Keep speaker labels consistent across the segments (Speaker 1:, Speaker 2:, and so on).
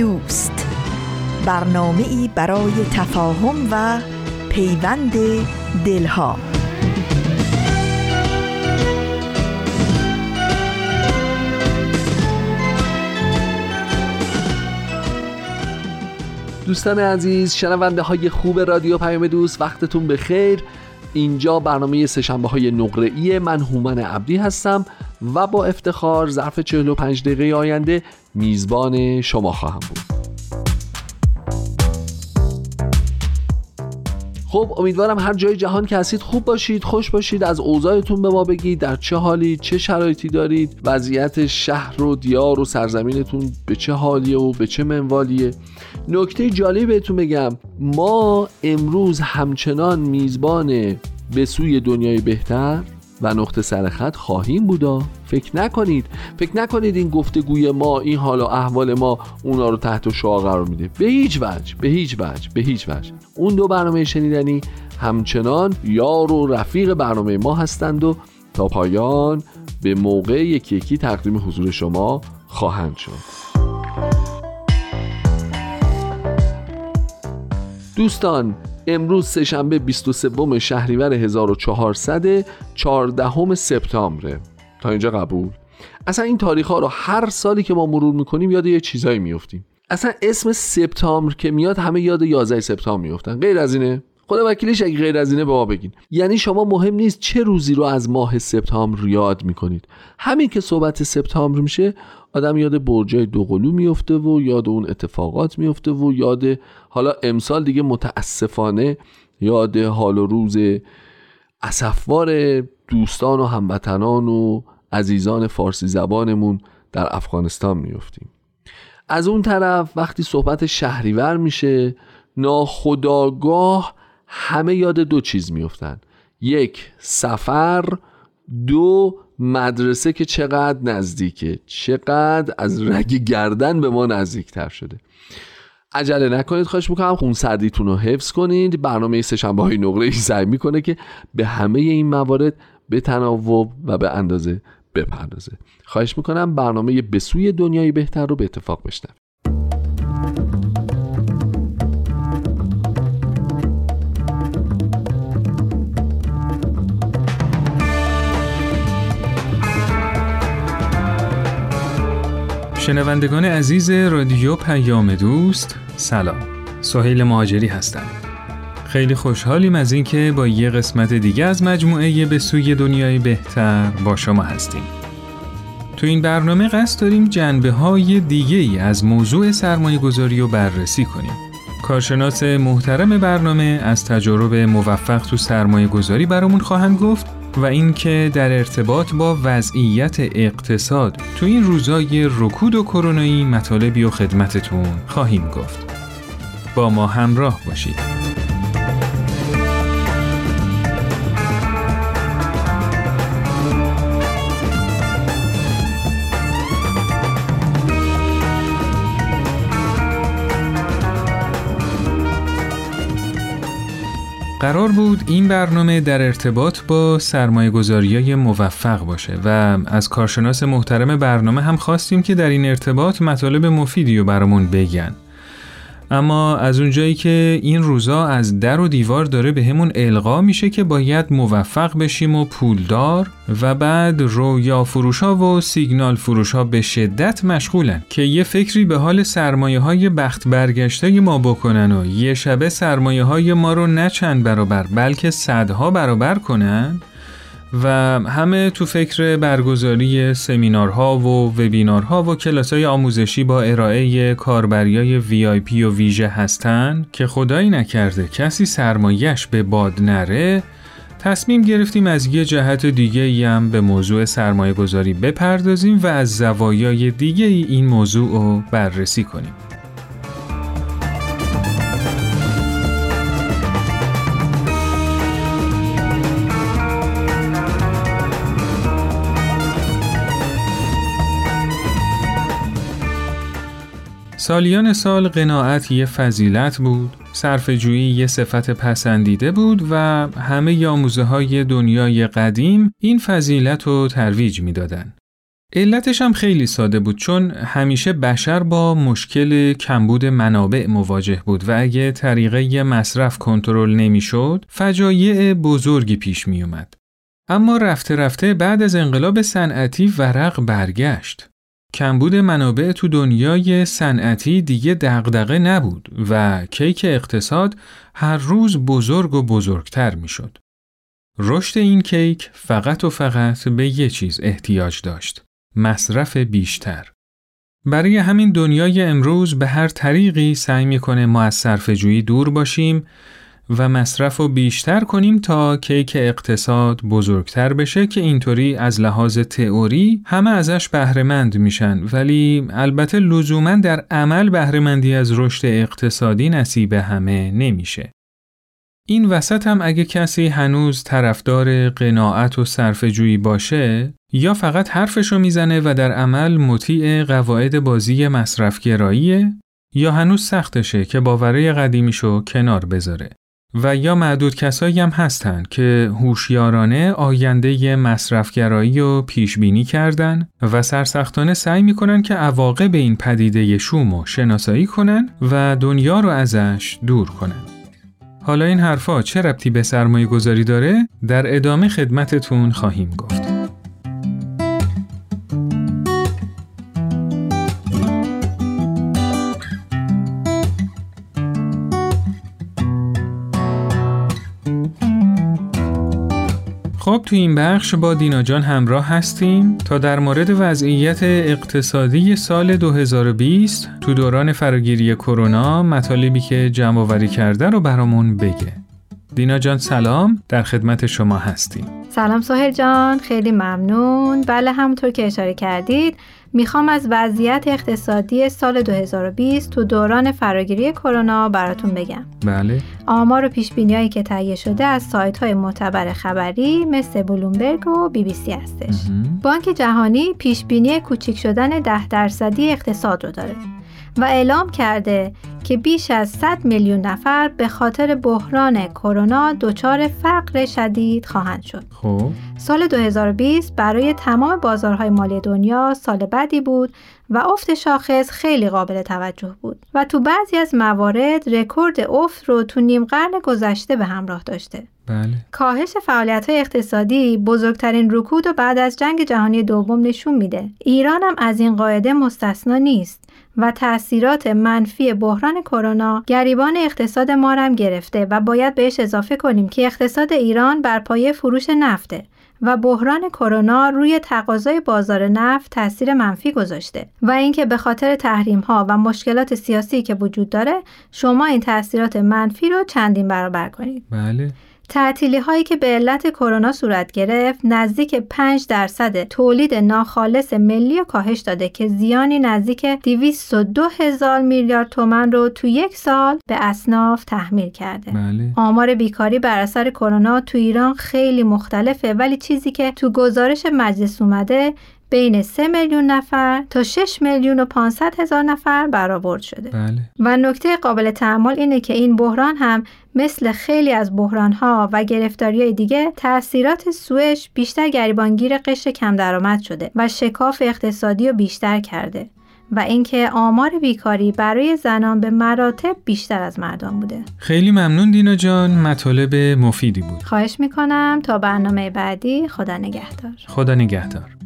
Speaker 1: دوست. برنامه ای برای تفاهم و پیوند دلها.
Speaker 2: دوستان عزیز شنونده های خوب رادیو پیام دوست وقتتون بخیر. اینجا برنامه سشنبه های نقره من هومن عبدی هستم و با افتخار ظرف 45 دقیقه آینده میزبان شما خواهم بود. خب امیدوارم هر جای جهان که هستید خوب باشید خوش باشید از اوضاعتون به ما بگید در چه حالی چه شرایطی دارید وضعیت شهر و دیار و سرزمینتون به چه حالیه و به چه منوالیه. نکته جالبی بهتون بگم ما امروز همچنان میزبان به سوی دنیای بهتر و نقطه سرخط خواهیم بودا. فکر نکنید فکر نکنید این گفتگوی ما این حال و احوال ما اونا رو تحت شعا قرار میده. به هیچ وجه به هیچ وجه به هیچ وجه. اون دو برنامه شنیدنی همچنان یار و رفیق برنامه ما هستند و تا پایان به موقع یکی یکی تقدیم حضور شما خواهند شد. دوستان امروز سهشنبه 23 شهریور 1400 14 سپتامبره تا اینجا قبول؟ اصلا این تاریخ ها رو هر سالی که ما مرور می‌کنیم یاد یه چیزایی میفتیم اصلا اسم سپتامبر که میاد همه یاد 11 سپتامبر میفتن غیر از اینه خدا وکیلش اگه غیر از اینه به ما بگین. یعنی شما مهم نیست چه روزی رو از ماه سپتامبر یاد می‌کنید. همین که صحبت سپتامبر میشه آدم یاد برجای دوقلو میفته و یاد اون اتفاقات میفته و یاد حالا امسال دیگه متاسفانه یاد حال و روز اسفوار دوستان و هموطنان و عزیزان فارسی زبانمون در افغانستان میفتیم از اون طرف وقتی صحبت شهریور میشه ناخداگاه همه یاد دو چیز میفتن یک سفر. دو مدرسه که چقدر نزدیکه. چقدر از رگ گردن به ما نزدیکتر شده. عجله نکنید خواهش می‌کنم. خون رو حفظ کنید. برنامه سهشنبه های نقره ای سعی می‌کنه که به همه این موارد به تناوب و به اندازه بپردازه. خواهش می‌کنم برنامه به سوی دنیای بهتر رو به اتفاق بشنوید.
Speaker 3: شنوندگان عزیز رادیو پیام دوست سلام. سهیل مهاجری هستم. خیلی خوشحالیم از اینکه با یه قسمت دیگه از مجموعه به سوی دنیای بهتر با شما هستیم. تو این برنامه قصد داریم جنبه های دیگه ای از موضوع سرمایه گذاری رو بررسی کنیم. کارشناس محترم برنامه از تجارب موفق تو سرمایه گذاری برامون خواهند گفت و اینکه در ارتباط با وضعیت اقتصاد تو این روزای رکود و کرونایی مطالبی و خدمتتون خواهیم گفت. با ما همراه باشید. قرار بود این برنامه در ارتباط با سرمایه های موفق باشه و از کارشناس محترم برنامه هم خواستیم که در این ارتباط مطالب مفیدی رو برامون بگن. اما از اونجایی که این روزا از در و دیوار داره به همون القا میشه که باید موفق بشیم و پولدار و بعد رویا فروشا و سیگنال فروشا به شدت مشغولن که یه فکری به حال سرمایه های بخت برگشته ما بکنن و یه شبه سرمایه های ما رو نه چند برابر بلکه صدها برابر کنن. و همه تو فکر برگزاری سمینارها و وبینارها و کلاسای آموزشی با ارائه کاربریای وی آی پی و ویژه هستن که خدایی نکرده کسی سرمایش به باد نره تصمیم گرفتیم از یه جهت دیگه هم به موضوع سرمایه گذاری بپردازیم و از زوایای دیگه ای این موضوع رو بررسی کنیم. سالیان سال قناعت یه فضیلت بود، صرفجویی یه صفت پسندیده بود و همه یاموزه های دنیای قدیم این فضیلت رو ترویج می‌دادن. علتش هم خیلی ساده بود چون همیشه بشر با مشکل کمبود منابع مواجه بود و اگه طریقه مصرف کنترل نمی‌شد فجایع بزرگی پیش می اومد. اما رفته رفته بعد از انقلاب صنعتی ورق برگشت. کمبود منابع تو دنیای صنعتی دیگه دغدغه نبود و کیک اقتصاد هر روز بزرگ و بزرگتر می‌شد. رشد این کیک فقط و فقط به یه چیز احتیاج داشت. مصرف بیشتر. برای همین دنیای امروز به هر طریقی سعی می‌کنه ما از صرفه‌جویی دور باشیم و مصرف رو بیشتر کنیم تا کیک اقتصاد بزرگتر بشه که اینطوری از لحاظ تئوری همه ازش بهرهمند میشن ولی البته لزوما در عمل بهرهمندی از رشد اقتصادی نصیب همه نمیشه. این وسط هم اگه کسی هنوز طرفدار قناعت و صرفه‌جویی باشه یا فقط حرفشو می‌زنه و در عمل مطیع قواعد بازی مصرفگراییه یا هنوز سختشه که باوره قدیمیشو کنار بذاره. و یا معدود کسایی هم هستند که هوشیارانه آینده مصرفگرایی رو پیش بینی کردن و سرسختانه سعی می‌کنن که عواقب این پدیده شوم رو شناسایی کنن و دنیا رو ازش دور کنن. حالا این حرفا چه ربطی به سرمایه گذاری داره؟ در ادامه خدمتتون خواهیم گفت. خب تو این بخش با دینا جان همراه هستیم تا در مورد وضعیت اقتصادی سال 2020 تو دوران فراگیری کرونا مطالبی که جمع آوری کرده رو برامون بگه. دینا جان سلام در خدمت شما هستیم.
Speaker 4: سلام سهل جان خیلی ممنون بله همونطور که اشاره کردید می‌خوام از وضعیت اقتصادی سال 2020 تو دوران فراگیری کرونا براتون بگم.
Speaker 3: بله.
Speaker 4: آمار و پیش هایی که تهیه شده از سایت های معتبر خبری مثل بلومبرگ و بی بی سی هستش. بانک جهانی پیش بینی کوچیک شدن 10 درصدی اقتصاد رو داره و اعلام کرده که بیش از 100 میلیون نفر به خاطر بحران کرونا دچار فقر شدید خواهند شد.
Speaker 3: خب
Speaker 4: سال 2020 برای تمام بازارهای مالی دنیا سال بدی بود و افت شاخص خیلی قابل توجه بود و تو بعضی از موارد رکورد افت رو تو نیم قرن گذشته به همراه داشته.
Speaker 3: بله.
Speaker 4: کاهش فعالیت های اقتصادی بزرگترین رکود و بعد از جنگ جهانی دوم نشون میده. ایران هم از این قاعده مستثنا نیست. و تاثیرات منفی بحران کرونا گریبان اقتصاد ما هم گرفته و باید بهش اضافه کنیم که اقتصاد ایران بر پایه فروش نفته و بحران کرونا روی تقاضای بازار نفت تاثیر منفی گذاشته. و اینکه به خاطر تحریم ها و مشکلات سیاسی که وجود داره شما این تاثیرات منفی رو چندین برابر کنید.
Speaker 3: بله.
Speaker 4: تعطیلی هایی که به علت کرونا صورت گرفت نزدیک 5 درصد تولید ناخالص ملی رو کاهش داده که زیانی نزدیک 202 هزار میلیارد تومن رو تو یک سال به اصناف تحمیل کرده.
Speaker 3: بله.
Speaker 4: آمار بیکاری بر اثر کرونا تو ایران خیلی مختلفه ولی چیزی که تو گزارش مجلس اومده بین 3 میلیون نفر تا 6 میلیون و 500 هزار نفر برآورد شده.
Speaker 3: بله.
Speaker 4: و نکته قابل تعمل اینه که این بحران هم مثل خیلی از ها و گرفتاری دیگه تاثیرات سوش بیشتر گریبانگیر قشر کم درآمد شده و شکاف اقتصادی رو بیشتر کرده. و اینکه آمار بیکاری برای زنان به مراتب بیشتر از مردان بوده.
Speaker 3: خیلی ممنون دینا جان مطالب مفیدی بود.
Speaker 4: خواهش می‌کنم تا برنامه بعدی خدا نگهدار.
Speaker 3: خدا نگهدار.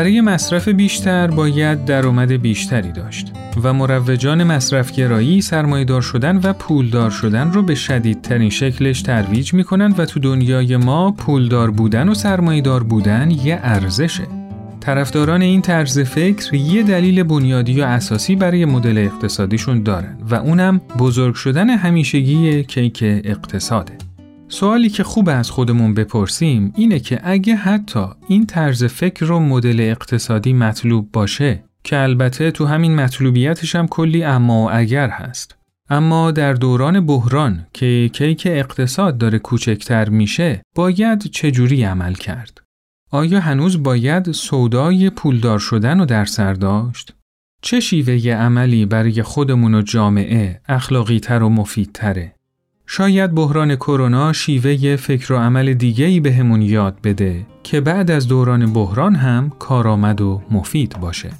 Speaker 3: برای مصرف بیشتر باید درآمد بیشتری داشت و مروجان مصرفگرایی سرمایهدار شدن و پولدار شدن رو به شدیدترین شکلش ترویج می‌کنن و تو دنیای ما پولدار بودن و سرمایهدار بودن یه ارزشه. طرفداران این طرز فکر یه دلیل بنیادی و اساسی برای مدل اقتصادیشون دارن و اونم بزرگ شدن همیشگی کیک اقتصاده. سوالی که خوب از خودمون بپرسیم اینه که اگه حتی این طرز فکر رو مدل اقتصادی مطلوب باشه که البته تو همین مطلوبیتش هم کلی اما و اگر هست اما در دوران بحران که کیک اقتصاد داره کوچکتر میشه باید چجوری عمل کرد؟ آیا هنوز باید سودای پولدار شدن رو در سر داشت؟ چه شیوه عملی برای خودمون و جامعه اخلاقی تر و مفیدتره؟ شاید بحران کرونا شیوه فکر و عمل دیگه‌ای بهمون یاد بده که بعد از دوران بحران هم کارآمد و مفید باشه.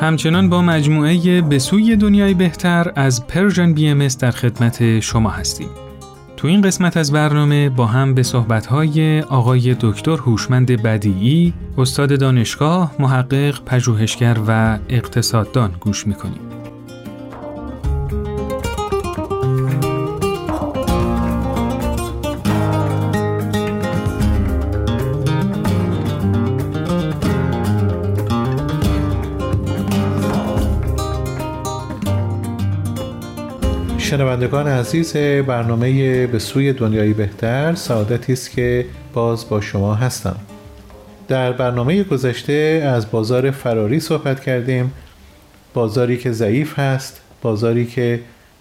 Speaker 3: همچنان با مجموعه به سوی دنیای بهتر از پرژن بی ام در خدمت شما هستیم. تو این قسمت از برنامه با هم به صحبت‌های آقای دکتر هوشمند بدیعی، استاد دانشگاه، محقق، پژوهشگر و اقتصاددان گوش می‌کنیم.
Speaker 5: شنوندگان عزیز برنامه به سوی دنیایی بهتر سعادتی است که باز با شما هستم. در برنامه گذشته از بازار فراری صحبت کردیم. بازاری که ضعیف هست بازاری که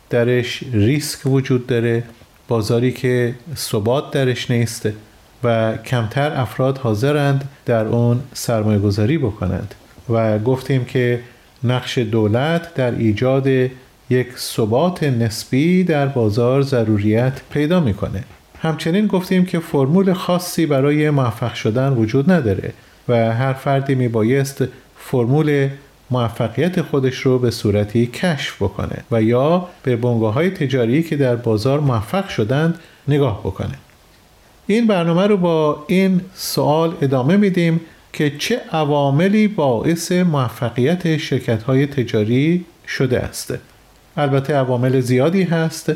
Speaker 5: درش ریسک وجود داره بازاری که ثبات درش نیست و کمتر افراد حاضرند در اون سرمایه گذاری بکنند. و گفتیم که نقش دولت در ایجاد یک ثبات نسبی در بازار ضروریت پیدا می‌کنه. همچنین گفتیم که فرمول خاصی برای موفق شدن وجود نداره و هر فردی میبایست فرمول موفقیت خودش رو به صورتی کشف بکنه و یا به بنگاه های تجاری که در بازار موفق شدند نگاه بکنه. این برنامه رو با این سوال ادامه میدیم که چه عواملی باعث موفقیت شرکت های تجاری شده است. البته عوامل زیادی هست.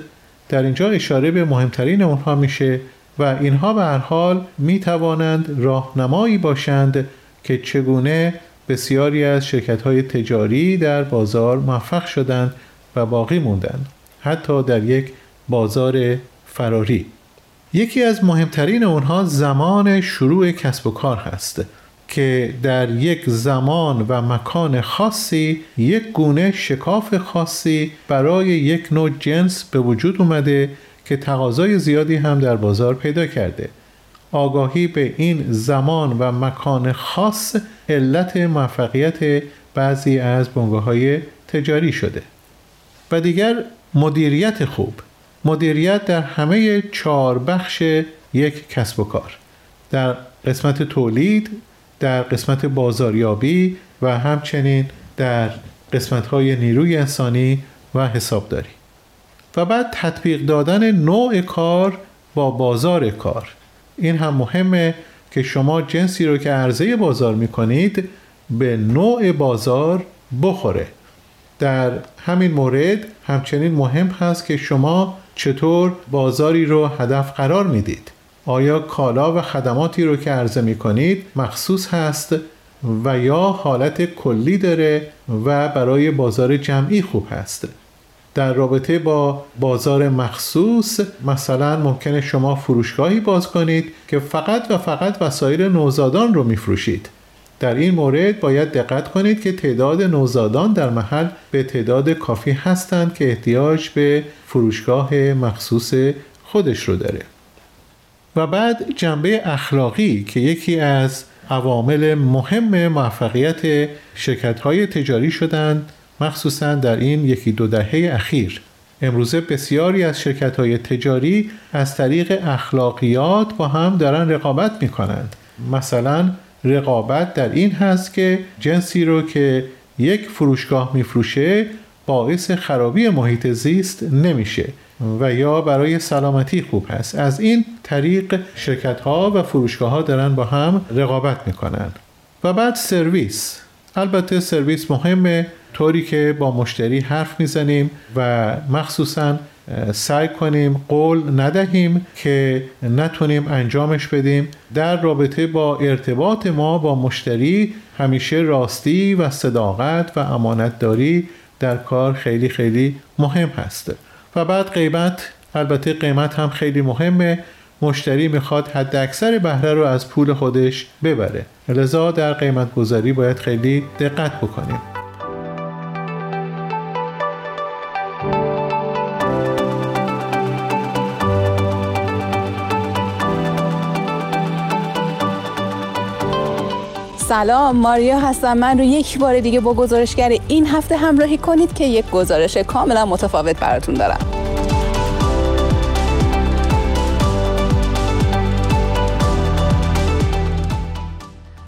Speaker 5: در اینجا اشاره به مهمترین اونها میشه و اینها به هر حال می توانند راهنمایی باشند که چگونه بسیاری از شرکت های تجاری در بازار موفق شدند و باقی موندند حتی در یک بازار فراری. یکی از مهمترین اونها زمان شروع کسب و کار هست. که در یک زمان و مکان خاصی یک گونه شکاف خاصی برای یک نوع جنس به وجود اومده که تقاضای زیادی هم در بازار پیدا کرده. آگاهی به این زمان و مکان خاص علت موفقیت بعضی از بنگاه های تجاری شده. و دیگر مدیریت خوب. مدیریت در همه چهار بخش یک کسب و کار. در قسمت تولید در قسمت بازاریابی و همچنین در قسمت های نیروی انسانی و حسابداری. و بعد تطبیق دادن نوع کار با بازار کار. این هم مهمه که شما جنسی رو که عرضه بازار می کنید به نوع بازار بخوره. در همین مورد همچنین مهم هست که شما چطور بازاری رو هدف قرار می‌دید. آیا کالا و خدماتی رو که عرضه می کنید مخصوص هست و یا حالت کلی داره و برای بازار جمعی خوب هست؟ در رابطه با بازار مخصوص مثلا ممکنه شما فروشگاهی باز کنید که فقط و فقط وسایل نوزادان رو میفروشید. در این مورد باید دقت کنید که تعداد نوزادان در محل به تعداد کافی هستند که احتیاج به فروشگاه مخصوص خودش رو داره. و بعد جنبه اخلاقی که یکی از عوامل مهم موفقیت شرکت های تجاری شدند مخصوصا در این یکی دو دهه اخیر. امروزه بسیاری از شرکت های تجاری از طریق اخلاقیات با هم دارن رقابت می کنند مثلا رقابت در این هست که جنسی رو که یک فروشگاه میفروشه باعث خرابی محیط زیست نمیشه و یا برای سلامتی خوب هست. از این طریق شرکت ها و فروشگاه ها دارن با هم رقابت می‌کنن. و بعد سرویس. البته سرویس مهمه طوری که با مشتری حرف می‌زنیم و مخصوصا سعی کنیم قول ندهیم که نتونیم انجامش بدیم. در رابطه با ارتباط ما با مشتری همیشه راستی و صداقت و امانتداری در کار خیلی خیلی مهم هست. و بعد قیمت البته قیمت هم خیلی مهمه. مشتری می‌خواد حد اکثر بهره رو از پول خودش ببره. لذا در قیمت گذاری باید خیلی دقت بکنیم.
Speaker 6: سلام ماریا هستم. من رو یک بار دیگه با گزارشگر این هفته همراهی کنید که یک گزارش کاملا متفاوت براتون دارم.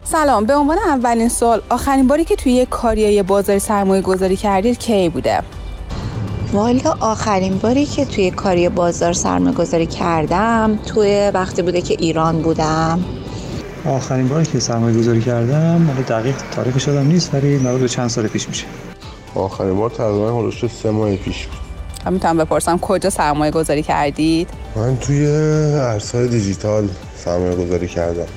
Speaker 6: سلام به عنوان اولین سال آخرین باری که توی یک کاری بازار سرمایه گذاری کردید کی بوده؟
Speaker 7: والا آخرین باری که توی کاری بازار سرمایه گذاری کردم توی وقتی بوده که ایران بودم.
Speaker 8: آخرین باری که سرمایه گذاری کردم حالا دقیق تاریخ شدم نیست ولی مربوط چند سال پیش میشه.
Speaker 9: آخرین بار تقریبا حدود سه ماه پیش بود.
Speaker 6: می‌تونم بپرسم کجا سرمایه گذاری کردید؟
Speaker 9: من توی ارزهای دیجیتال سرمایه گذاری کردم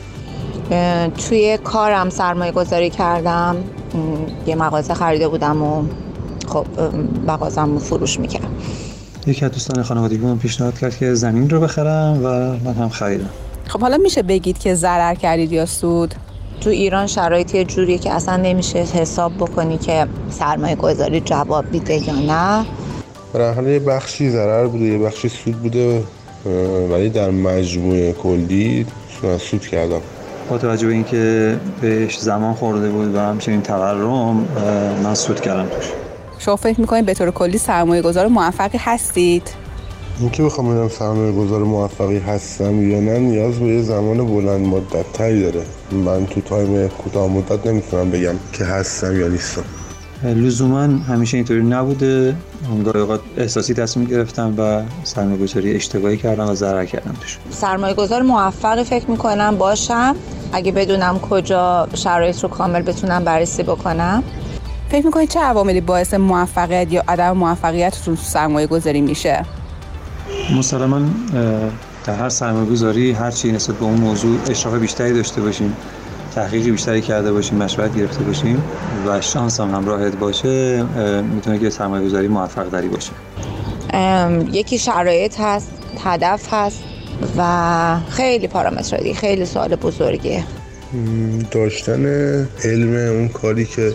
Speaker 7: توی کارم سرمایه گذاری کردم یه مغازه خریده بودم و خب مغازم فروش می‌کردم.
Speaker 8: یکی از دوستان خانوادگی من پیشنهاد کرد که زمین رو بخرم و من هم خریدم.
Speaker 6: خب حالا میشه بگید که ضرر کردید یا سود؟
Speaker 7: تو ایران شرایطی جوریه که اصلا نمیشه حساب بکنی که سرمایه گذاری جواب میده یا نه.
Speaker 9: برای یه بخشی ضرر بوده یه بخشی سود بوده ولی در مجموعه کلی سود کردم.
Speaker 8: با توجه به اینکه بهش زمان خورده بود و همچنین تورم من سود کردم توش.
Speaker 6: شما فکر می‌کنید به طور کلی سرمایه گذار موفقی هستید؟
Speaker 9: اینکه بخوام بگم سرمایه گذار موفقی هستم یا نه نیاز به یه زمان بلند مدت تری داره. من تو تایم کوتاه مدت نمی‌تونم بگم که هستم یا نیستم.
Speaker 8: لزوما همیشه اینطوری نبوده. گاهی اوقات احساسی تصمیم گرفتم و سرمایه گذاری اشتباهی کردم و ضرر کردم توش.
Speaker 7: سرمایه گذار موفقی فکر می‌کنم باشم. اگه بدونم کجا شرایط رو کامل بتونم بررسی بکنم.
Speaker 6: فکر می‌کنید چه عواملی باعث موفقیت یا عدم موفقیتتون تو سرمایه گذاری میشه؟
Speaker 8: مسلما در هر سرمایه گذاری هر چی نسبت به اون موضوع اشراف بیشتری داشته باشیم تحقیقی بیشتری کرده باشیم مشورت گرفته باشیم و شانس هم همراهت باشه می‌تونه که سرمایه گذاری موفق داری باشه
Speaker 7: یکی شرایط هست هدف هست و خیلی پارامتر خیلی سوال بزرگیه.
Speaker 9: داشتن علم اون کاری که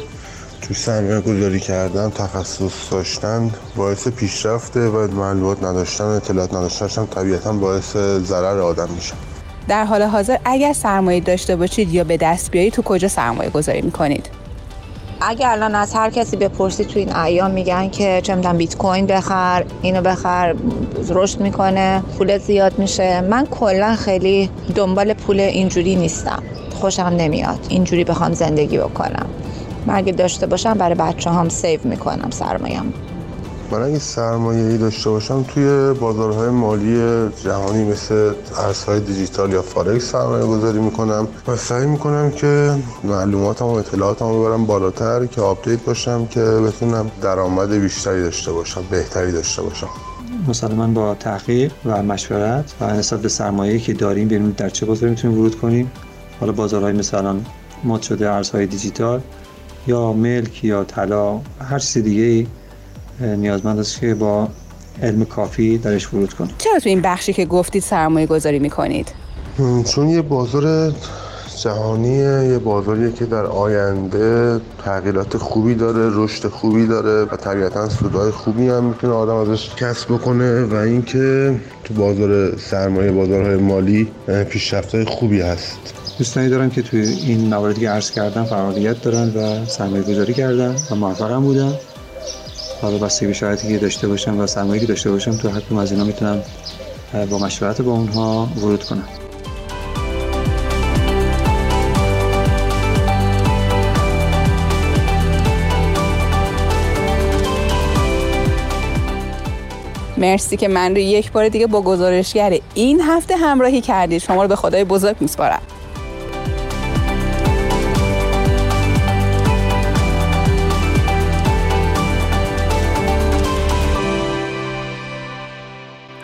Speaker 9: تو سرمایه گذاری کردن تخصص داشتن باعث پیشرفته و معلومات نداشتن اطلاعات نداشتن طبیعتا باعث ضرر آدم میشه.
Speaker 6: در حال حاضر اگر سرمایه داشته باشید یا به دست بیارید تو کجا سرمایه گذاری می‌کنید؟
Speaker 7: اگر الان از هر کسی بپرسید تو این ایام میگن که چه می‌دونم بیت کوین بخر اینو بخر رشد می‌کنه پول زیاد میشه. من کلا خیلی دنبال پول اینجوری نیستم. خوشم نمیاد اینجوری بخوام زندگی بکنم. من اگه داشته باشم برای بچه هم save می‌کنم سرمایم
Speaker 9: من اگه سرمایه ای داشته باشم توی بازارهای مالی جهانی مثل ارزهای دیجیتال یا فارکس سرمایه گذاری می‌کنم و سعی می‌کنم که معلوماتم و اطلاعاتم رو ببرم بالاتر که update باشم که بتونم درآمد بیشتری داشته باشم بهتری داشته باشم.
Speaker 8: مثلا با تحقیق و مشورت و نسبت به سرمایه‌ای که داریم ببینیم در چه بازاری می‌تونیم ورود کنیم؟ حالا بازارهای مثلا مد شده ارزهای دیجیتال یا ملک یا طلا هر چیز دیگه نیازمند است که با علم کافی درش ورود کنید
Speaker 6: چرا تو این بخشی که گفتید سرمایه گذاری می‌کنید؟
Speaker 9: چون یه بازار جهانیه یه بازاریه که در آینده تغییرات خوبی داره رشد خوبی داره و طبیعتا سودهای خوبی هم می‌تونه آدم ازش کسب بکنه و اینکه تو بازار سرمایه بازارهای مالی پیشرفت‌های خوبی هست
Speaker 8: دوستانی دارم که توی این مواردی که عرض کردم فعالیت دارن و سرمایه گذاری کردن و موفقم بودن حالا بستگی به شرایطی که داشته باشم و سرمایه که داشته باشم تو هر از اینا می‌تونم با مشورت با اونها ورود کنم.
Speaker 6: مرسی که من رو یک بار دیگه با گزارشگر این هفته همراهی کردید. شما رو به خدای بزرگ میسپارم.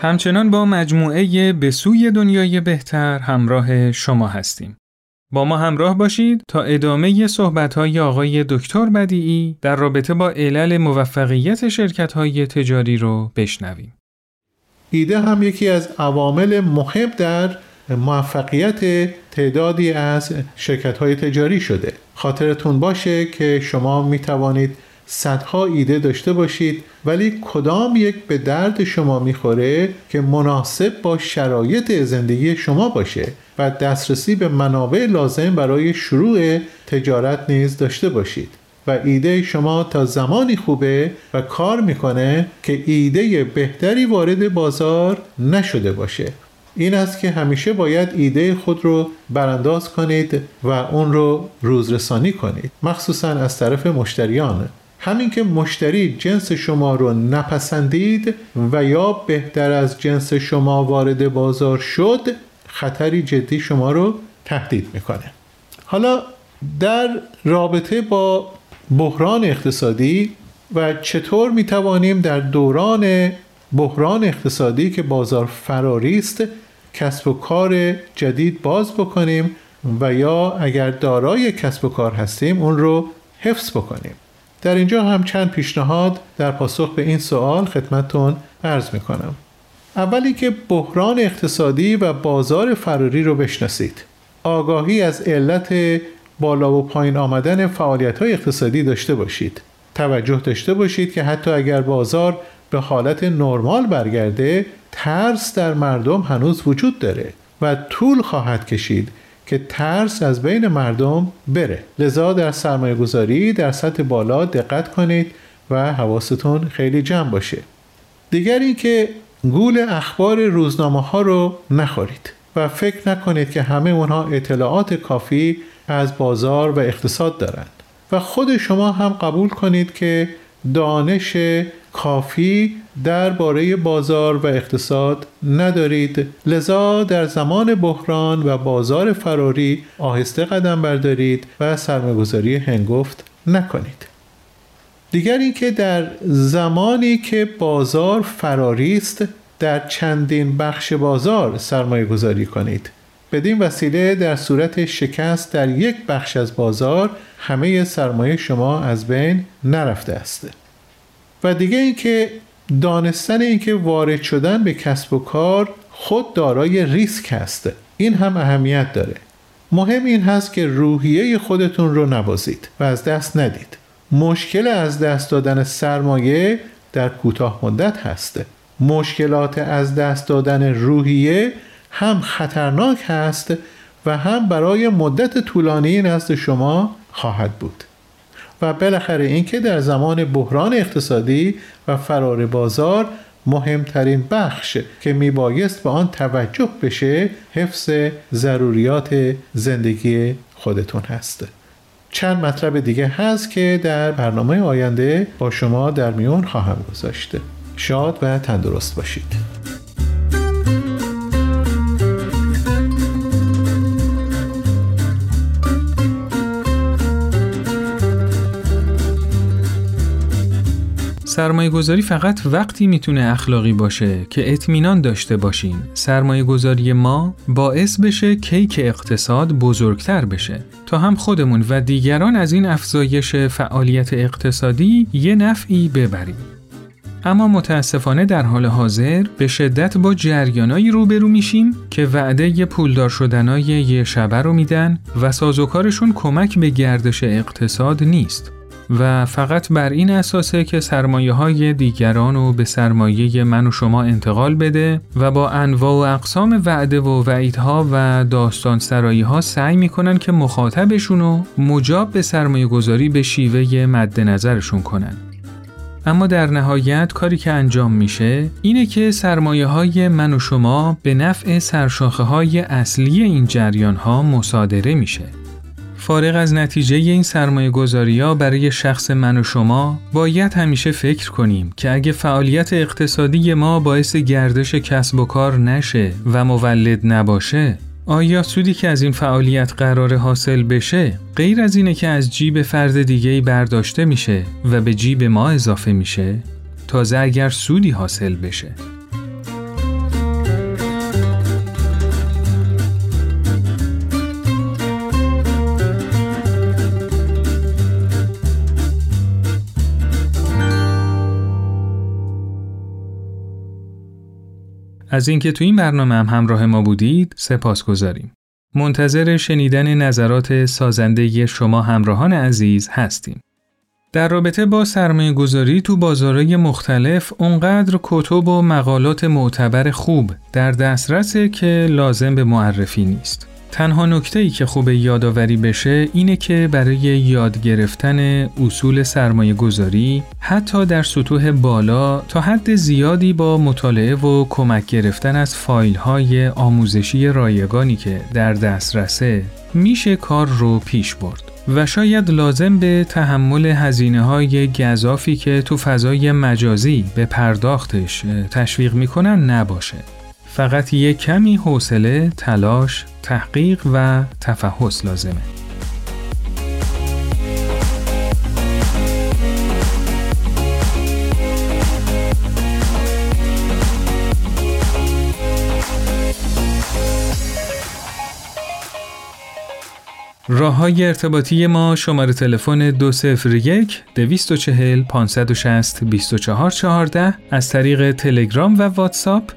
Speaker 3: همچنان با مجموعه به سوی دنیای بهتر همراه شما هستیم. با ما همراه باشید تا ادامه صحبت‌های آقای دکتر بدیعی در رابطه با علل موفقیت شرکت‌های تجاری رو بشنویم.
Speaker 5: ایده هم یکی از عوامل مهم در موفقیت تعدادی از شرکت‌های تجاری شده. خاطرتون باشه که شما می توانید صدها ایده داشته باشید ولی کدام یک به درد شما می‌خوره که مناسب با شرایط زندگی شما باشه و دسترسی به منابع لازم برای شروع تجارت نیز داشته باشید. و ایده شما تا زمانی خوبه و کار می‌کنه که ایده بهتری وارد بازار نشده باشه. این است که همیشه باید ایده خود رو برانداز کنید و اون رو روزرسانی کنید. مخصوصا از طرف مشتریان. همین که مشتری جنس شما رو نپسندید و یا بهتر از جنس شما وارد بازار شد خطری جدی شما رو تهدید می‌کنه. حالا در رابطه با بحران اقتصادی و چطور می توانیم در دوران بحران اقتصادی که بازار فراری است کسب و کار جدید باز بکنیم و یا اگر دارای کسب و کار هستیم اون رو حفظ بکنیم. در اینجا هم چند پیشنهاد در پاسخ به این سوال خدمتتون عرض می کنم. اولی که بحران اقتصادی و بازار فراری رو بشناسید. آگاهی از علت بالا و پایین آمدن فعالیت های اقتصادی داشته باشید. توجه داشته باشید که حتی اگر بازار به حالت نرمال برگرده ترس در مردم هنوز وجود داره و طول خواهد کشید که ترس از بین مردم بره. لذا در سرمایه گذاری در سطح بالا دقت کنید و حواستون خیلی جمع باشه. دیگر اینکه گول اخبار روزنامه ها رو نخورید و فکر نکنید که همه اونها اطلاعات کافی از بازار و اقتصاد دارند. و خود شما هم قبول کنید که دانش کافی درباره بازار و اقتصاد ندارید. لذا در زمان بحران و بازار فراری آهسته قدم بردارید و سرمایه‌گذاری هنگفت نکنید. دیگر اینکه در زمانی که بازار فراری است در چندین بخش بازار سرمایه گذاری کنید. بدین وسیله در صورت شکست در یک بخش از بازار همه سرمایه شما از بین نرفته است. و دیگه اینکه دانستن اینکه وارد شدن به کسب و کار خود دارای ریسک هست. این هم اهمیت داره. مهم این هست که روحیه خودتون رو نبازید و از دست ندید. مشکل از دست دادن سرمایه در کوتاه مدت هست. مشکلات از دست دادن روحیه هم خطرناک هست و هم برای مدت طولانی نزد شما خواهد بود. و بالاخره اینکه در زمان بحران اقتصادی و فرار بازار مهمترین بخش که میبایست به آن توجه بشه حفظ ضروریات زندگی خودتون هست. چند مطلب دیگه هست که در برنامه آینده با شما در میون خواهم گذاشته شاد و تندرست باشید.
Speaker 3: سرمایه گذاری فقط وقتی می‌تونه اخلاقی باشه که اطمینان داشته باشیم سرمایه گذاری ما باعث بشه کیک اقتصاد بزرگتر بشه تا هم خودمون و دیگران از این افزایش فعالیت اقتصادی یه نفعی ببریم. اما متاسفانه در حال حاضر به شدت با جریانایی روبرو میشیم که وعده پولدار شدنای یه شبه رو میدن و سازوکارشون کمک به گردش اقتصاد نیست. و فقط بر این اساسه که سرمایه های دیگران رو به سرمایه من و شما انتقال بده و با انواع و اقسام وعده و وعیدها و داستان سرایی ها سعی می‌کنن که مخاطبشون رو مجاب به سرمایه گذاری به شیوه مد نظرشون کنن. اما در نهایت کاری که انجام میشه اینه که سرمایه های من و شما به نفع سرشاخه های اصلی این جریان ها مصادره میشه فارغ از نتیجه این سرمایه گذاری برای شخص من و شما باید همیشه فکر کنیم که اگه فعالیت اقتصادی ما باعث گردش کسب و کار نشه و مولد نباشه آیا سودی که از این فعالیت قرار حاصل بشه غیر از اینه که از جیب فرد دیگه برداشته میشه و به جیب ما اضافه میشه؟ تازه اگر سودی حاصل بشه. از اینکه تو این برنامه هم همراه ما بودید سپاس گذاریم. منتظر شنیدن نظرات سازنده شما همراهان عزیز هستیم. در رابطه با سرمایه گذاری تو بازارهای مختلف اونقدر کتب و مقالات معتبر خوب در دسترسه که لازم به معرفی نیست. تنها نکته ای که خوب یادآوری بشه اینه که برای یاد گرفتن اصول سرمایه گذاری حتی در سطوح بالا تا حد زیادی با مطالعه و کمک گرفتن از فایل های آموزشی رایگانی که در دسترسه میشه کار رو پیش برد. و شاید لازم به تحمل هزینه های گذافی که تو فضای مجازی به پرداختش تشویق می‌کنن نباشه. فقط یک کمی حوصله، تلاش، تحقیق و تفحص لازمه. راه های ارتباطی ما شماره تلفن 201 240 560 2414 از طریق تلگرام و واتساپ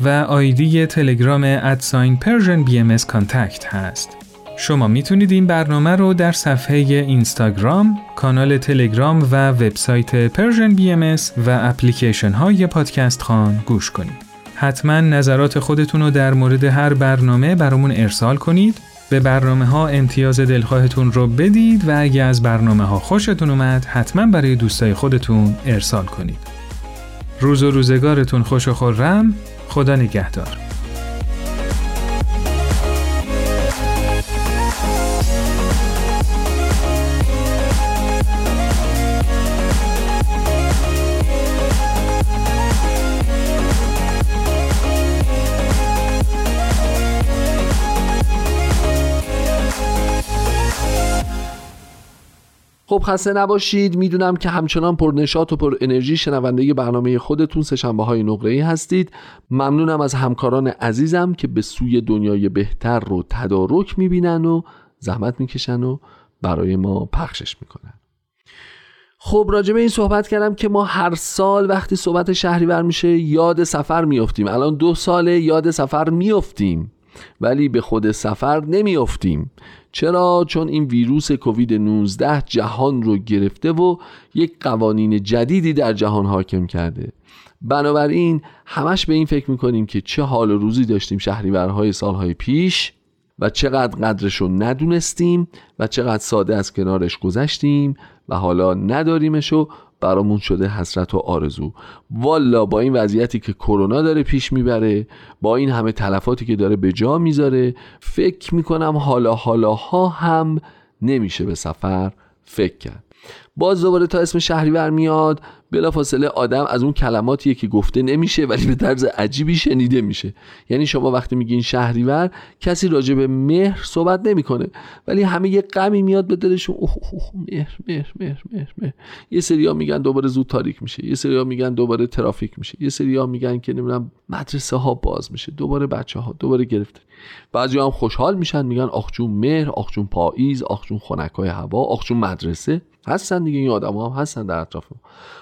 Speaker 3: و آیدی تلگرام at sign Persian BM contact هست. شما می‌تونید این برنامه رو در صفحه اینستاگرام، کانال تلگرام و وبسایت Persian BM و اپلیکیشن های پادکست خوان گوش کنید. حتما نظرات خودتون رو در مورد هر برنامه برامون ارسال کنید. به برنامه ها امتیاز دلخواهتون رو بدید و اگه از برنامه ها خوشتون اومد حتما برای دوستای خودتون ارسال کنید. روز و روزگارتون خوش و خورم خدا نگهدار.
Speaker 2: خب خسته نباشید. می‌دونم که همچنان پر نشاط و پر انرژی شنونده برنامه خودتون سهشنبه های نقره ای هستید. ممنونم از همکاران عزیزم که به سوی دنیای بهتر رو تدارک می‌بینن و زحمت می‌کشن و برای ما پخشش می‌کنن. خب راجع به این صحبت کردم که ما هر سال وقتی صحبت شهریور میشه یاد سفر میافتیم. الان دو ساله یاد سفر میافتیم. ولی به خود سفر نمیافتیم. چرا چون این ویروس کووید 19 جهان رو گرفته و یک قوانین جدیدی در جهان حاکم کرده. بنابراین همش به این فکر می‌کنیم که چه حال روزی داشتیم شهریورهای سالهای پیش و چقدر قدرش رو ندونستیم و چقدر ساده از کنارش گذشتیم و حالا نداریمش و برامون شده حسرت و آرزو. والا با این وضعیتی که کرونا داره پیش می‌بره با این همه تلفاتی که داره به جا می‌ذاره فکر می‌کنم حالا حالا ها هم نمیشه به سفر فکر کرد. باز دوباره تا اسم شهریور میاد. بلافاصله آدم از اون کلماتیه که گفته نمیشه ولی به طرز عجیبی شنیده میشه. یعنی شما وقتی میگین شهریور کسی راجع به مهر صحبت نمی‌کنه. ولی همه یه غمی میاد به دلشون. اوه اوه مهر مهر مهر مهر مهر. یه سریا میگن دوباره زود تاریک میشه. یه سریا میگن دوباره ترافیک میشه. یه سریا میگن که نمی‌دونم مدرسه ها باز میشه. دوباره بچه ها دوباره گرفته. بعضی هم خوشحال میشن میگن آخجون مهر آخجون پاییز آخجون خنکای هوا آخجون مدرسه. هستن دیگه این آدم هم هستن در اطراف ما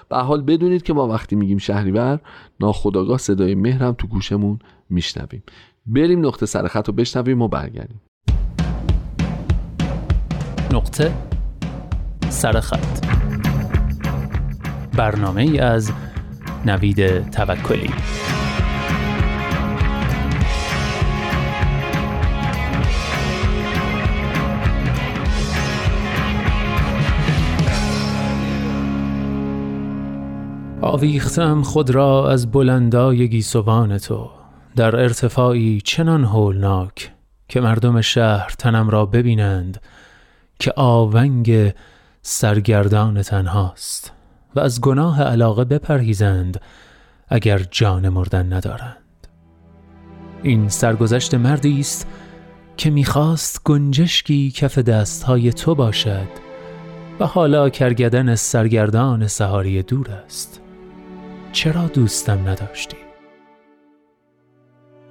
Speaker 2: به حال بدونید که ما وقتی میگیم شهریور ناخداگاه صدای مهرم تو گوشمون میشنویم. بریم نقطه سرخط رو بشنویم و برگردیم.
Speaker 10: نقطه سرخط برنامه ای از نوید توکلی. آویختم خود را از بلندای گیسوان تو در ارتفاعی چنان هولناک که مردم شهر تنم را ببینند که آونگ سرگردان تنهاست و از گناه علاقه بپرهیزند اگر جان مردن ندارند. این سرگذشت مردی است که می‌خواست گنجشکی کف دستهای تو باشد و حالا کرگدن سرگردان سهاری دور است. چرا دوستم نداشتی؟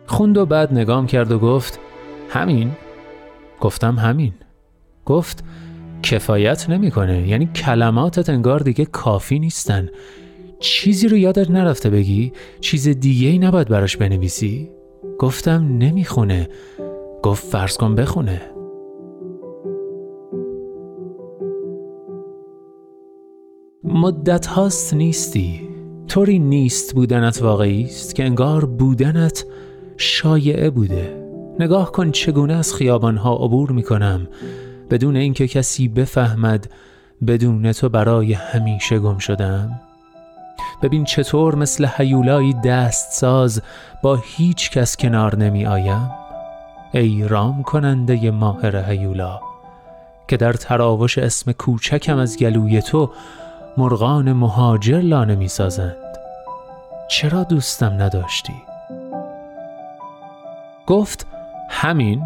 Speaker 10: خوند و بعد نگام کرد و گفت همین. گفتم همین. گفت کفایت نمی‌کنه. یعنی کلماتت انگار دیگه کافی نیستن. چیزی رو یادت نرفته بگی؟ چیز دیگه ای نباید براش بنویسی؟ گفتم نمی‌خونه. گفت فرض کن بخونه. مدت هاست نیستی. طوری نیست بودنت واقعی است که انگار بودنت شایعه بوده؟ نگاه کن چگونه از خیابانها عبور می کنم بدون اینکه کسی بفهمد بدون تو برای همیشه گم شدم. ببین چطور مثل حیولایی دست ساز با هیچ کس کنار نمی آیم ای رام کننده ماهر هیولا که در تراوش اسم کوچکم از گلوی تو مرغان مهاجر لانه می سازند. چرا دوستم نداشتی؟ گفت همین.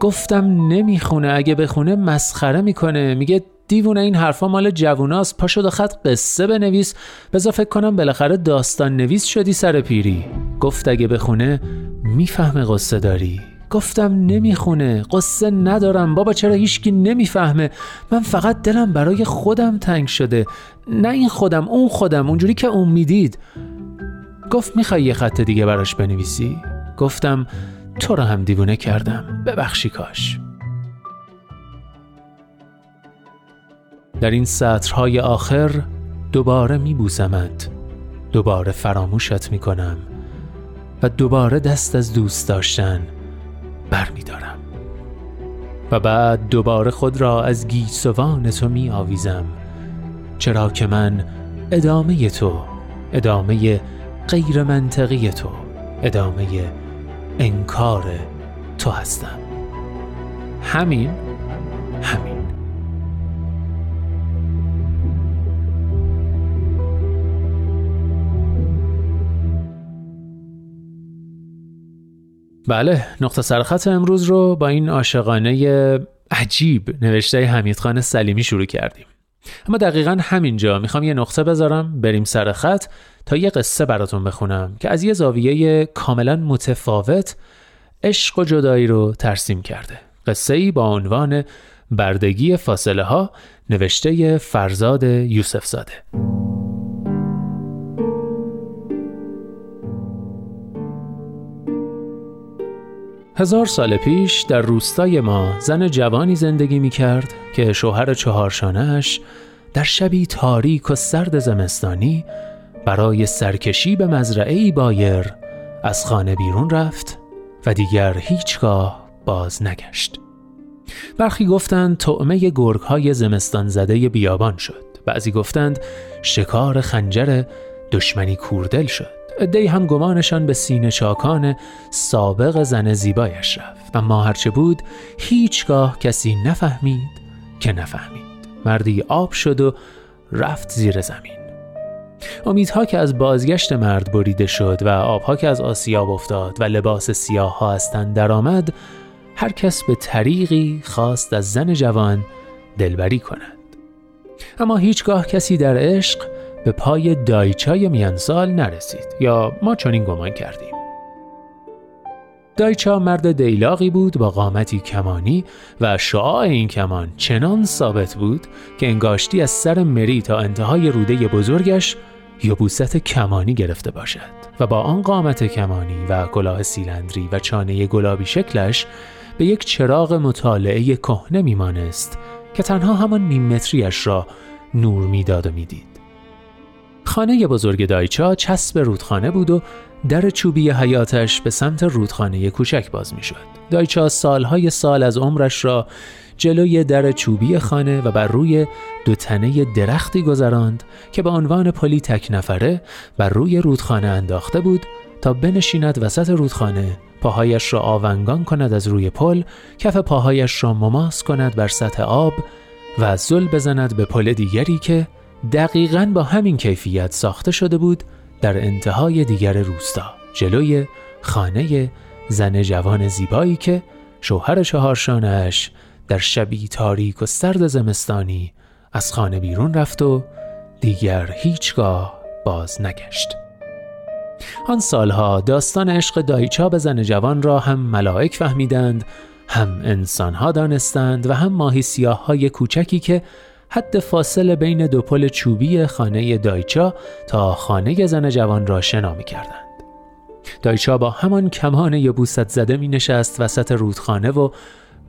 Speaker 10: گفتم نمی‌خونه اگه بخونه مسخره می‌کنه. میگه دیوونه این حرفا مال جووناست. پا شد خط قصه بنویس. بزا فکر کنم بالاخره داستان نویس شدی سر پیری. گفت اگه بخونه می‌فهمه قصه داری. گفتم نمی‌خونه. قصه ندارم. بابا چرا هیچکی نمی‌فهمه؟ من فقط دلم برای خودم تنگ شده. نه این خودم اون خودم. اونجوری که اون می‌دید. گفت می‌خوای یه خط دیگه براش بنویسی؟ گفتم تو رو هم دیوونه کردم. ببخشی کاش. در این سطرهای آخر دوباره میبوسمت. دوباره فراموشت می‌کنم. و دوباره دست از دوست داشتن. بر می دارم. و بعد دوباره خود را از گیسوان تو می آویزم چرا که من ادامه تو ادامه غیر منطقی تو ادامه انکار تو هستم. همین؟ همین. بله نقطه سرخط امروز رو با این عاشقانه عجیب نوشته حمید خان سلیمی شروع کردیم. اما دقیقا همینجا می‌خوام یه نقطه بذارم بریم سر خط تا یه قصه براتون بخونم که از یه زاویه کاملا متفاوت عشق و جدایی رو ترسیم کرده. قصه ای با عنوان بردگی فاصله ها نوشته فرزاد یوسف زاده هزار سال پیش در روستای ما زن جوانی زندگی می کرد که شوهر چهارشانهش در شبی تاریک و سرد زمستانی برای سرکشی به مزرعه بایر از خانه بیرون رفت و دیگر هیچگاه باز نگشت. برخی گفتند طعمه گرگ های زمستان زده بیابان شد. بعضی گفتند شکار خنجر دشمنی کوردل شد. ادهی هم گمانشان به سینه چاکان سابق زن زیبایش رفت. اما هرچه بود هیچگاه کسی نفهمید که نفهمید. مردی آب شد و رفت زیر زمین. امیدها که از بازگشت مرد بریده شد و آبها که از آسیاب افتاد و لباس سیاه ها از تن درآمد هر کس به طریقی خواست از زن جوان دلبری کند. اما هیچگاه کسی در عشق به پای دایچای میانسال نرسید یا ما چنین گمان کردیم دایچا مرد دیلاقی بود با قامتی کمانی و شعاع این کمان چنان ثابت بود که انگاشتی از سر مری تا انتهای روده بزرگش یبوست کمانی گرفته باشد و با آن قامت کمانی و کلاه سیلندری و چانه گلابی شکلش به یک چراغ مطالعه کهنه میمانست که تنها همان نیم متریش را نور می‌داد و می‌دید. خانه بزرگ دایچا چسب رودخانه بود و در چوبی حیاتش به سمت رودخانه کوچک باز می شد. دایچا سالهای سال از عمرش را جلوی در چوبی خانه و بر روی دو تنه درختی گذراند که به عنوان پلی تک نفره بر روی رودخانه انداخته بود تا بنشیند وسط رودخانه پاهایش را آونگان کند از روی پل کف پاهایش را مماس کند بر سطح آب و زل بزند به پل دیگری که دقیقا با همین کیفیت ساخته شده بود در انتهای دیگر روستا جلوی خانه زن جوان زیبایی که شوهر چهارشانش در شبی تاریک و سرد زمستانی از خانه بیرون رفت و دیگر هیچگاه باز نگشت. آن سالها داستان عشق دایچا به زن جوان را هم ملائک فهمیدند هم انسانها دانستند و هم ماهی سیاه های کوچکی که حد فاصله بین دو پل چوبی خانه دایچا تا خانه زن جوان را شنا می کردند. دایچا با همان کمان یبوست زده می نشست وسط رودخانه و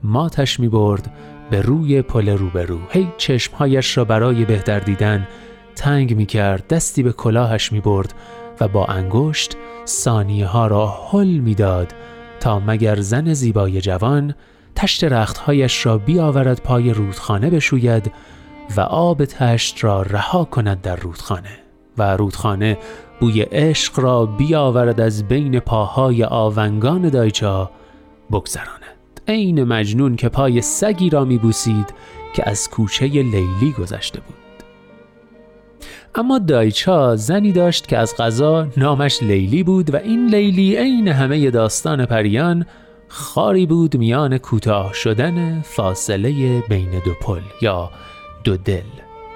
Speaker 10: ماتش می برد به روی پل روبرو هی چشمهایش را برای بهتر دیدن تنگ می کرد دستی به کلاهش می برد و با انگشت ثانیه ها را حل می داد تا مگر زن زیبای جوان تشت رختهایش را بیاورد پای رودخانه بشوید و آب تشت را رها کند در رودخانه و رودخانه بوی عشق را بیاورد از بین پاهای آونگان دایچا بگذراند. عین مجنون که پای سگی را میبوسید که از کوچه لیلی گذشته بود. اما دایچا زنی داشت که از غذا نامش لیلی بود و این لیلی عین همه داستان پریان خاری بود میان کوتاه شدن فاصله بین دو پل یا دو دل.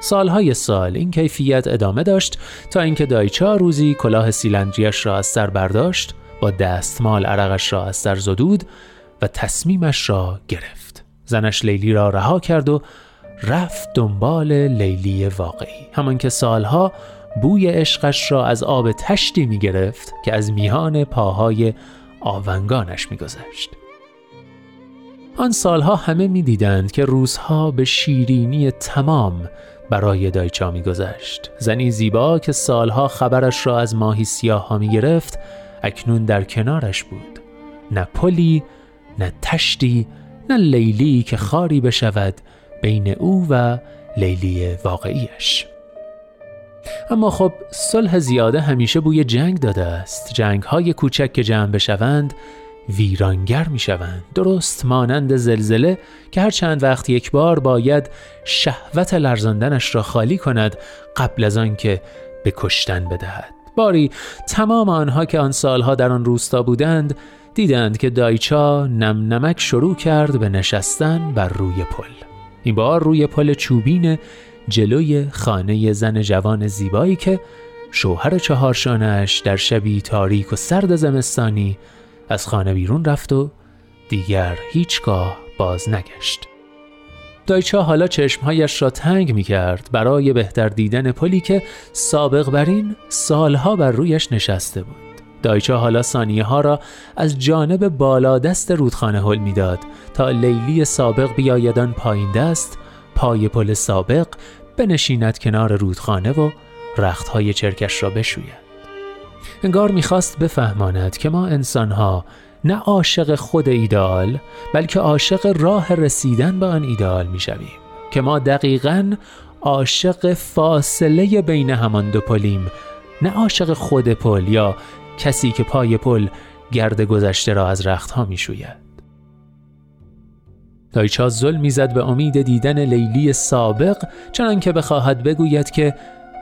Speaker 10: سالهای سال این کیفیت ادامه داشت تا اینکه دایچا روزی کلاه سیلندریش را از سر برداشت با دستمال عرقش را از سر زدود و تصمیمش را گرفت. زنش لیلی را رها کرد و رفت دنبال لیلی واقعی. همان که سالها بوی عشقش را از آب تشتی می گرفت که از میان پاهای آونگانش می گذشت. آن سالها همه می دیدند که روزها به شیرینی تمام برای دایچا می گذشت. زنی زیبا که سالها خبرش را از ماهی سیاه ها می گرفت اکنون در کنارش بود. نه پلی، نه تشتی، نه لیلی که خاری بشود بین او و لیلی واقعیش. اما خب صلح زیاده همیشه بوی جنگ داده است جنگ های کوچک که جمع بشوند ویرانگر می شوند درست مانند زلزله که هر چند وقت یک بار باید شهوت لرزاندنش را خالی کند قبل از آنکه به کشتن بدهد. باری تمام آنها که آن سالها در آن روستا بودند دیدند که دایچا نم نمک شروع کرد به نشستن بر روی پل. این بار روی پل چوبین جلوی خانه زن جوان زیبایی که شوهر چهارشانش در شبی تاریک و سرد زمستانی از خانه بیرون رفت و دیگر هیچگاه باز نگشت. دایچا حالا چشمهایش را تنگ می کرد برای بهتر دیدن پلی که سابق بر این سالها بر رویش نشسته بود. دایچا حالا ثانیه ها را از جانب بالا دست رودخانه حل می‌داد تا لیلی سابق بیایدان پایین دست پای پل سابق بنشیند کنار رودخانه و رختهای چرکش را بشوید. انگار می‌خواست بفهماند که ما انسانها نه عاشق خود ایدال بلکه عاشق راه رسیدن به آن ایدال می‌شویم که ما دقیقا عاشق فاصله بین همان دو پلیم نه عاشق خود پل یا کسی که پای پل گرد گذشته را از رختها می‌شوید. دایچا زل می‌زد به امید دیدن لیلی سابق چنان که بخواهد بگوید که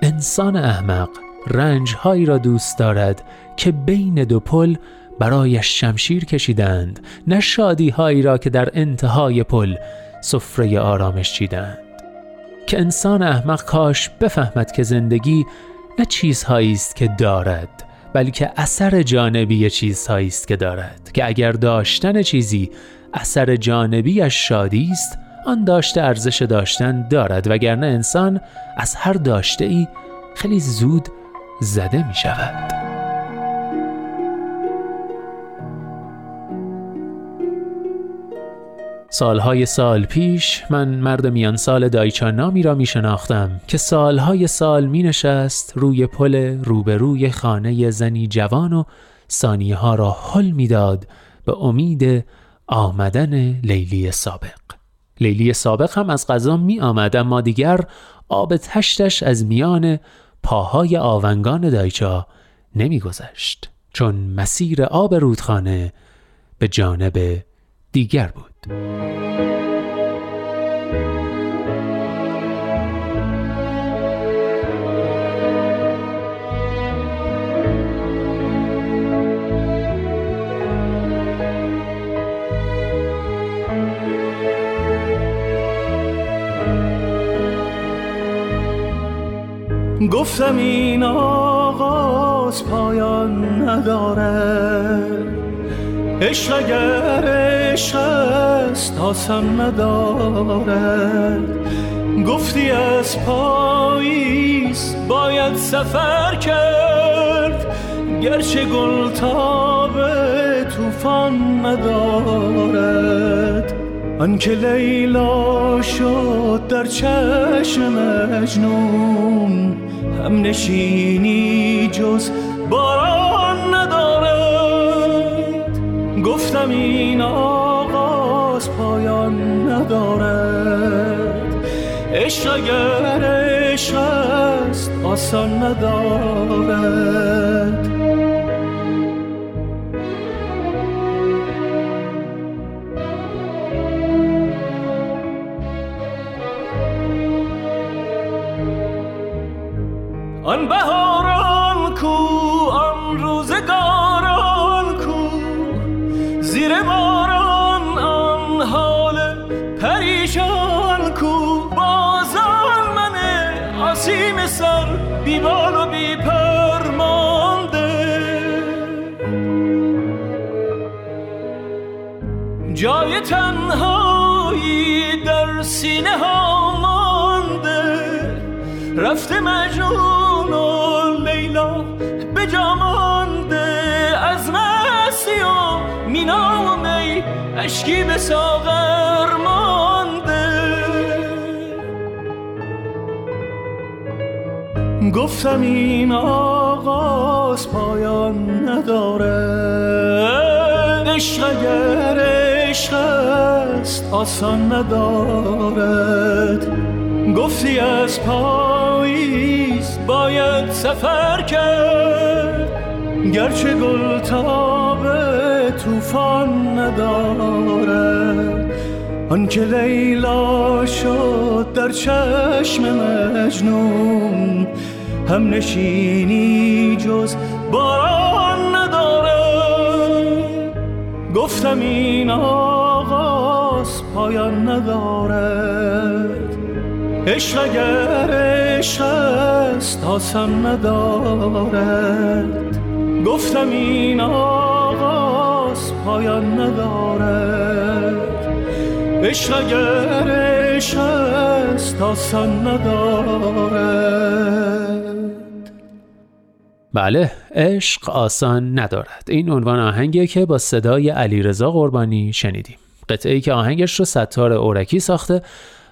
Speaker 10: انسان احمق رنجهایی را دوست دارد که بین دو پل برایش شمشیر کشیدند نه شادیهایی را که در انتهای پل سفره آرامش چیدند. که انسان احمق کاش بفهمد که زندگی نه چیزهایی است که دارد بلکه اثر جانبی چیزهایی است که دارد. که اگر داشتن چیزی اثر جانبیش شادی است آن داشته ارزش داشتن دارد وگرنه انسان از هر داشته ای خیلی زود زده می شود. سالهای سال پیش من مرد میان سال دایچا نامی را می شناختم که سالهای سال می نشست روی پل روبروی خانه زنی جوان و ثانیه ها را حل می‌داد به امید آمدن لیلی سابق. لیلی سابق هم از غذا می آمد اما دیگر آب تشتش از میان پاهای آونگان دایچا نمیگذشت چون مسیر آب رودخانه به جانب دیگر بود.
Speaker 11: گفتم این آغاز پایان نداره عشق اگر عشق است آسان نداره گفتی از پاییز باید سفر کرد. گرچه گل تاب توفان ندارد. آنکه لیلا شد در چشم مجنون هم نشینی جز باران ندارد. گفتم این آغاز پایان ندارد. عشق اگر عشق است آسان ندارد. چشم مجنون هم نشینی جز باران ندارد گفتم این آغاز پایان ندارد. عشق اگر عشق است آسان ندارد. گفتم این آغاز پایان ندارد. عشق اگر عشق است آسان ندارد.
Speaker 10: بله عشق آسان ندارد. این عنوان آهنگیه که با صدای علیرضا قربانی شنیدیم. قطعه ای که آهنگش رو ستار اورکی ساخته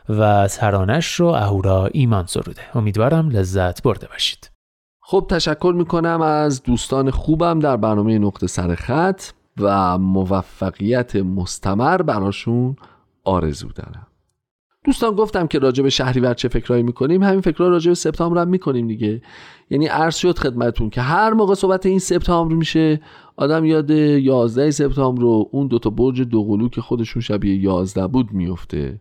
Speaker 10: و ترانش رو اهورا ایمان سروده. امیدوارم لذت برده باشید.
Speaker 2: خب تشکر می‌کنم از دوستان خوبم در برنامه نقطه سر خط و موفقیت مستمر براشون آرزو دارم. دوستان گفتم که راجع به شهریور چه فکرایی می‌کنیم همین فکرها راجع به سپتامبر هم می‌کنیم دیگه. یعنی عرض شد خدمتون که هر موقع صحبت این سپتامبر میشه آدم یاد 11 سپتامبر رو اون دوتا برج دوقلو که خودشون شبیه 11 بود میفته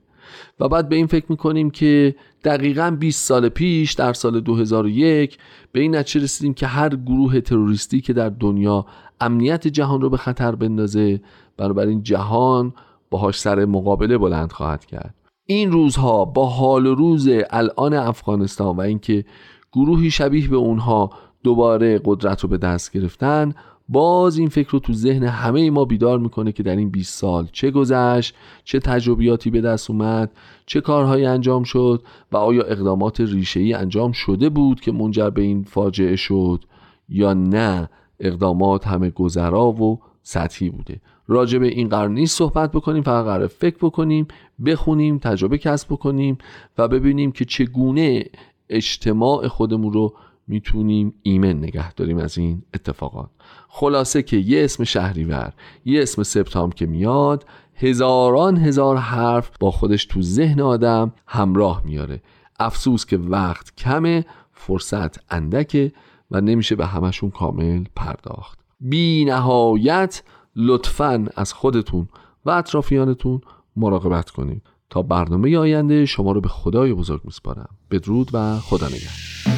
Speaker 2: و بعد به این فکر می‌کنیم که دقیقا 20 سال پیش در سال 2001 به این نتیجه رسیدیم که هر گروه تروریستی که در دنیا امنیت جهان رو به خطر بندازه بنابراین جهان باهاش سر مقابله بلند خواهد کرد. این روزها با حال و روز الان افغانستان و اینکه گروهی شبیه به اونها دوباره قدرت رو به دست گرفتن باز این فکر رو تو ذهن همه ما بیدار می‌کنه که در این 20 سال چه گذشت چه تجربیاتی به دست اومد چه کارهایی انجام شد و آیا اقدامات ریشه‌ای انجام شده بود که منجر به این فاجعه شد یا نه اقدامات همه گذرا و سطحی بوده. راجع به این قرار نیست صحبت بکنیم فقط قرار فکر بکنیم بخونیم تجربه کسب بکنیم و ببینیم که چگونه اجتماع خودمون رو می‌تونیم ایمن نگه داریم از این اتفاقات. خلاصه که یه اسم شهریور یه اسم سپتامبر که میاد هزاران هزار حرف با خودش تو ذهن آدم همراه میاره. افسوس که وقت کمه فرصت اندکه و نمیشه به همشون کامل پرداخت. بی نهایت لطفا از خودتون و اطرافیانتون مراقبت کنید. تا برنامه آینده شما رو به خدای بزرگ میسپارم. بدرود و خدا نگهدار.